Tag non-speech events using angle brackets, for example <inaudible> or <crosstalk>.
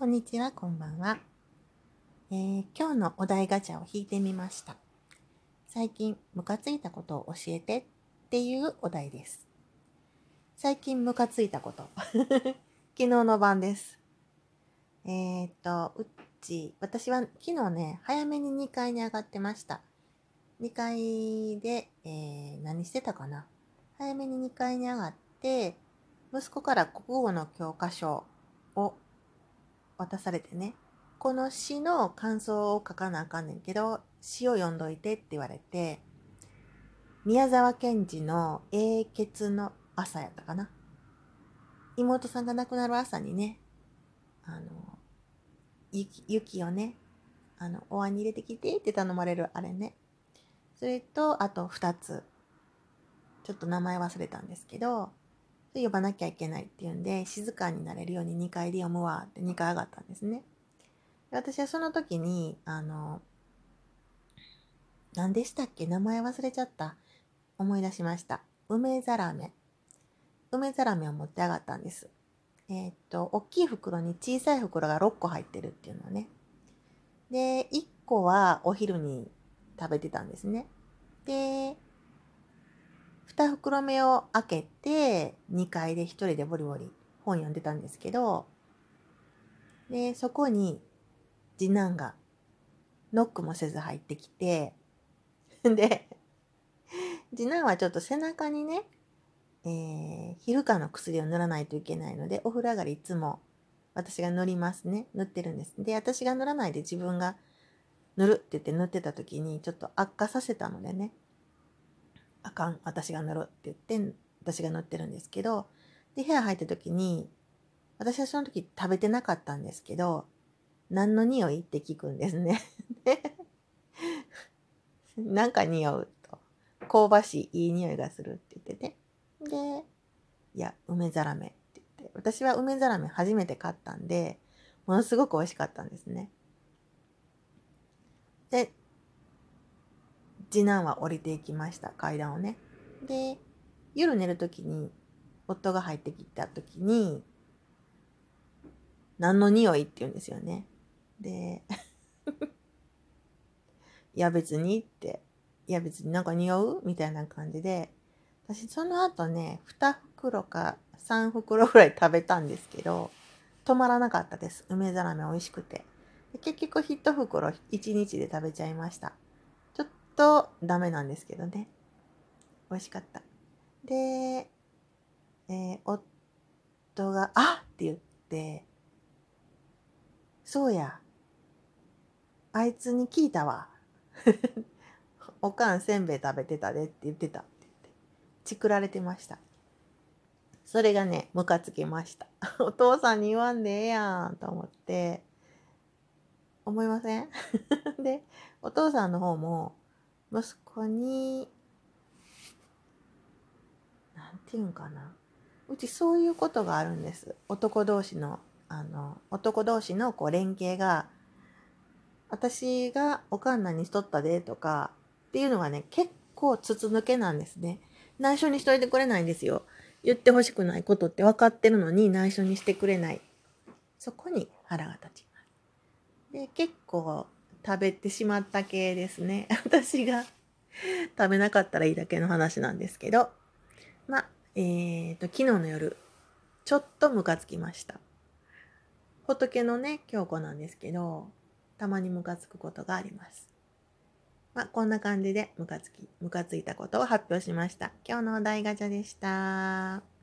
こんにちは、こんばんは。えー、今日のお題ガチャを引いてみました。最近ムカついたことを教えてっていうお題です。最近ムカついたこと。<laughs> 昨日の晩です。えー、っと、うっち、私は昨日ね、早めに2階に上がってました。2階で、えー、何してたかな早めに2階に上がって、息子から国語の教科書を渡されてね、この詩の感想を書かなあかんねんけど、詩を読んどいてって言われて、宮沢賢治の英傑の朝やったかな。妹さんが亡くなる朝にね、あの、雪をね、あの、お椀に入れてきてって頼まれるあれね。それと、あと2つ。ちょっと名前忘れたんですけど、呼ばなきゃいけないっていうんで、静かになれるように2階で読むわって2階上がったんですね。私はその時に、あの、何でしたっけ？名前忘れちゃった。思い出しました。梅ざらめ。梅ざらめを持って上がったんです。えー、っと、大きい袋に小さい袋が6個入ってるっていうのね。で、1個はお昼に食べてたんですね。で、2袋目を開けて、2階で1人でボリボリ本読んでたんですけど、で、そこに次男がノックもせず入ってきて、<laughs> で、次男はちょっと背中にね、えー、皮膚科の薬を塗らないといけないので、お風呂上がりいつも私が塗りますね。塗ってるんです。で、私が塗らないで自分が塗るって言って塗ってた時にちょっと悪化させたのでね、あかん、私が乗るって言って、私が乗ってるんですけど、で、部屋入った時に、私はその時食べてなかったんですけど、何の匂いって聞くんですね。なんか匂うと。香ばしいいい匂いがするって言ってね。で、いや、梅ざらめって言って。私は梅ざらめ初めて買ったんで、ものすごく美味しかったんですね。で、次男は降りていきました階段をね。で夜寝る時に夫が入ってきた時に何の匂いって言うんですよね。で <laughs> いや別にっていや別になんか匂うみたいな感じで私その後ね2袋か3袋ぐらい食べたんですけど止まらなかったです。梅ざらめ美味しくて。結局1袋1日で食べちゃいました。とダメなんですけどね。美味しかった。で、えー、夫が、あって言って、そうや、あいつに聞いたわ。<laughs> おかんせんべい食べてたでって言ってたって言って、チクられてました。それがね、ムカつきました。お父さんに言わんでええやんと思って、思いません？で、お父さんの方も、息子に何て言うんかな。うちそういうことがあるんです。男同士のあの男同士のこう連携が私がおかんなにしとったでとかっていうのがね結構筒抜けなんですね。内緒にしといてくれないんですよ。言ってほしくないことって分かってるのに内緒にしてくれない。そこに腹が立ちます。で結構食べてしまった系ですね。<laughs> 私が食べなかったらいいだけの話なんですけど、まあ、えっ、ー、と、昨日の夜、ちょっとムカつきました。仏のね、京子なんですけど、たまにムカつくことがあります。まあ、こんな感じでムカつき、ムカついたことを発表しました。今日のお題ガチャでした。